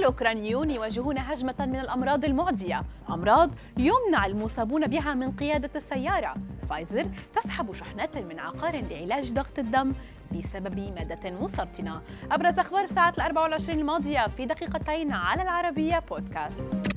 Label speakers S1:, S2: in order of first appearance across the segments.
S1: الأوكرانيون يواجهون هجمة من الأمراض المعدية أمراض يمنع المصابون بها من قيادة السيارة. فايزر تسحب شحنات من عقار لعلاج ضغط الدم بسبب مادة مسرطنة أبرز أخبار الأربع والعشرين الماضية في دقيقتين على العربية بودكاست.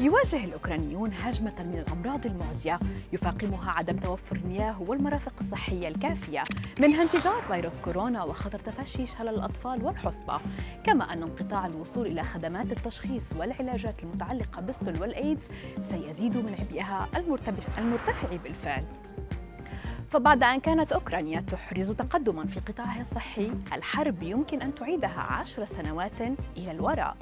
S1: يواجه الأوكرانيون هجمة من الأمراض المعدية يفاقمها عدم توفر المياه والمرافق الصحية الكافية منها انتشار فيروس كورونا وخطر تفشي شلل الأطفال والحصبة كما أن انقطاع الوصول إلى خدمات التشخيص والعلاجات المتعلقة بالسل والإيدز سيزيد من عبئها المرتفع بالفعل. فبعد أن كانت أوكرانيا تحرز تقدما في قطاعها الصحي الحرب يمكن أن تعيدها عشر سنوات إلى الوراء.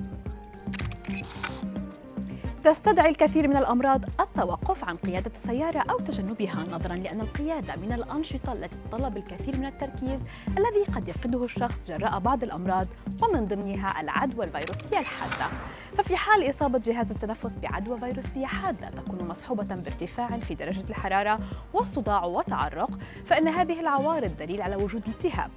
S1: تستدعي الكثير من الأمراض التوقف عن قيادة السيارة أو تجنبها نظرا لأن القيادة من الأنشطة التي تتطلب الكثير من التركيز الذي قد يفقده الشخص جراء بعض الأمراض ومن ضمنها العدوى الفيروسية الحادة. ففي حال إصابة جهاز التنفس بعدوى فيروسية حادة تكون مصحوبة بارتفاع في درجة الحرارة والصداع والتعرق فإن هذه العوارض دليل على وجود التهاب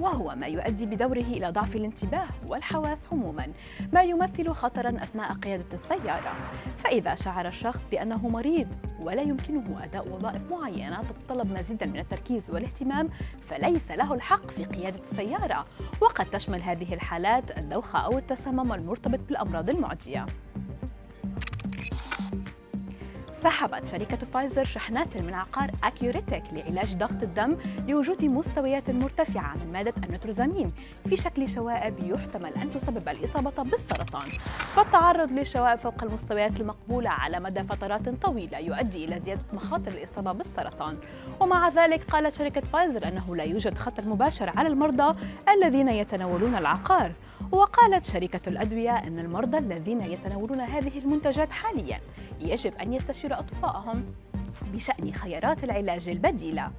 S1: وهو ما يؤدي بدوره إلى ضعف الانتباه والحواس عموما ما يمثل خطرا أثناء قيادة السيارة. فإذا شعر الشخص بأنه مريض ولا يمكنه أداء وظائف معينة تتطلب مزيدا من التركيز والاهتمام فليس له الحق في قيادة السيارة. وقد تشمل هذه الحالات الدوخة أو التسمم المرتبط بالأمراض المعدية. سحبت شركة فايزر شحنات من عقار أكيوريتك لعلاج ضغط الدم لوجود مستويات مرتفعة من مادة النيتروزامين. في شكل شوائب يحتمل أن تسبب الإصابة بالسرطان. فالتعرض للشوائب فوق المستويات المقبولة على مدى فترات طويلة يؤدي إلى زيادة مخاطر الإصابة بالسرطان. ومع ذلك قالت شركة فايزر أنه لا يوجد خطر مباشر على المرضى الذين يتناولون العقار. وقالت شركة الأدوية أن المرضى الذين يتناولون هذه المنتجات حاليا يجب أن يستشيروا أطباءهم بشأن خيارات العلاج البديلة.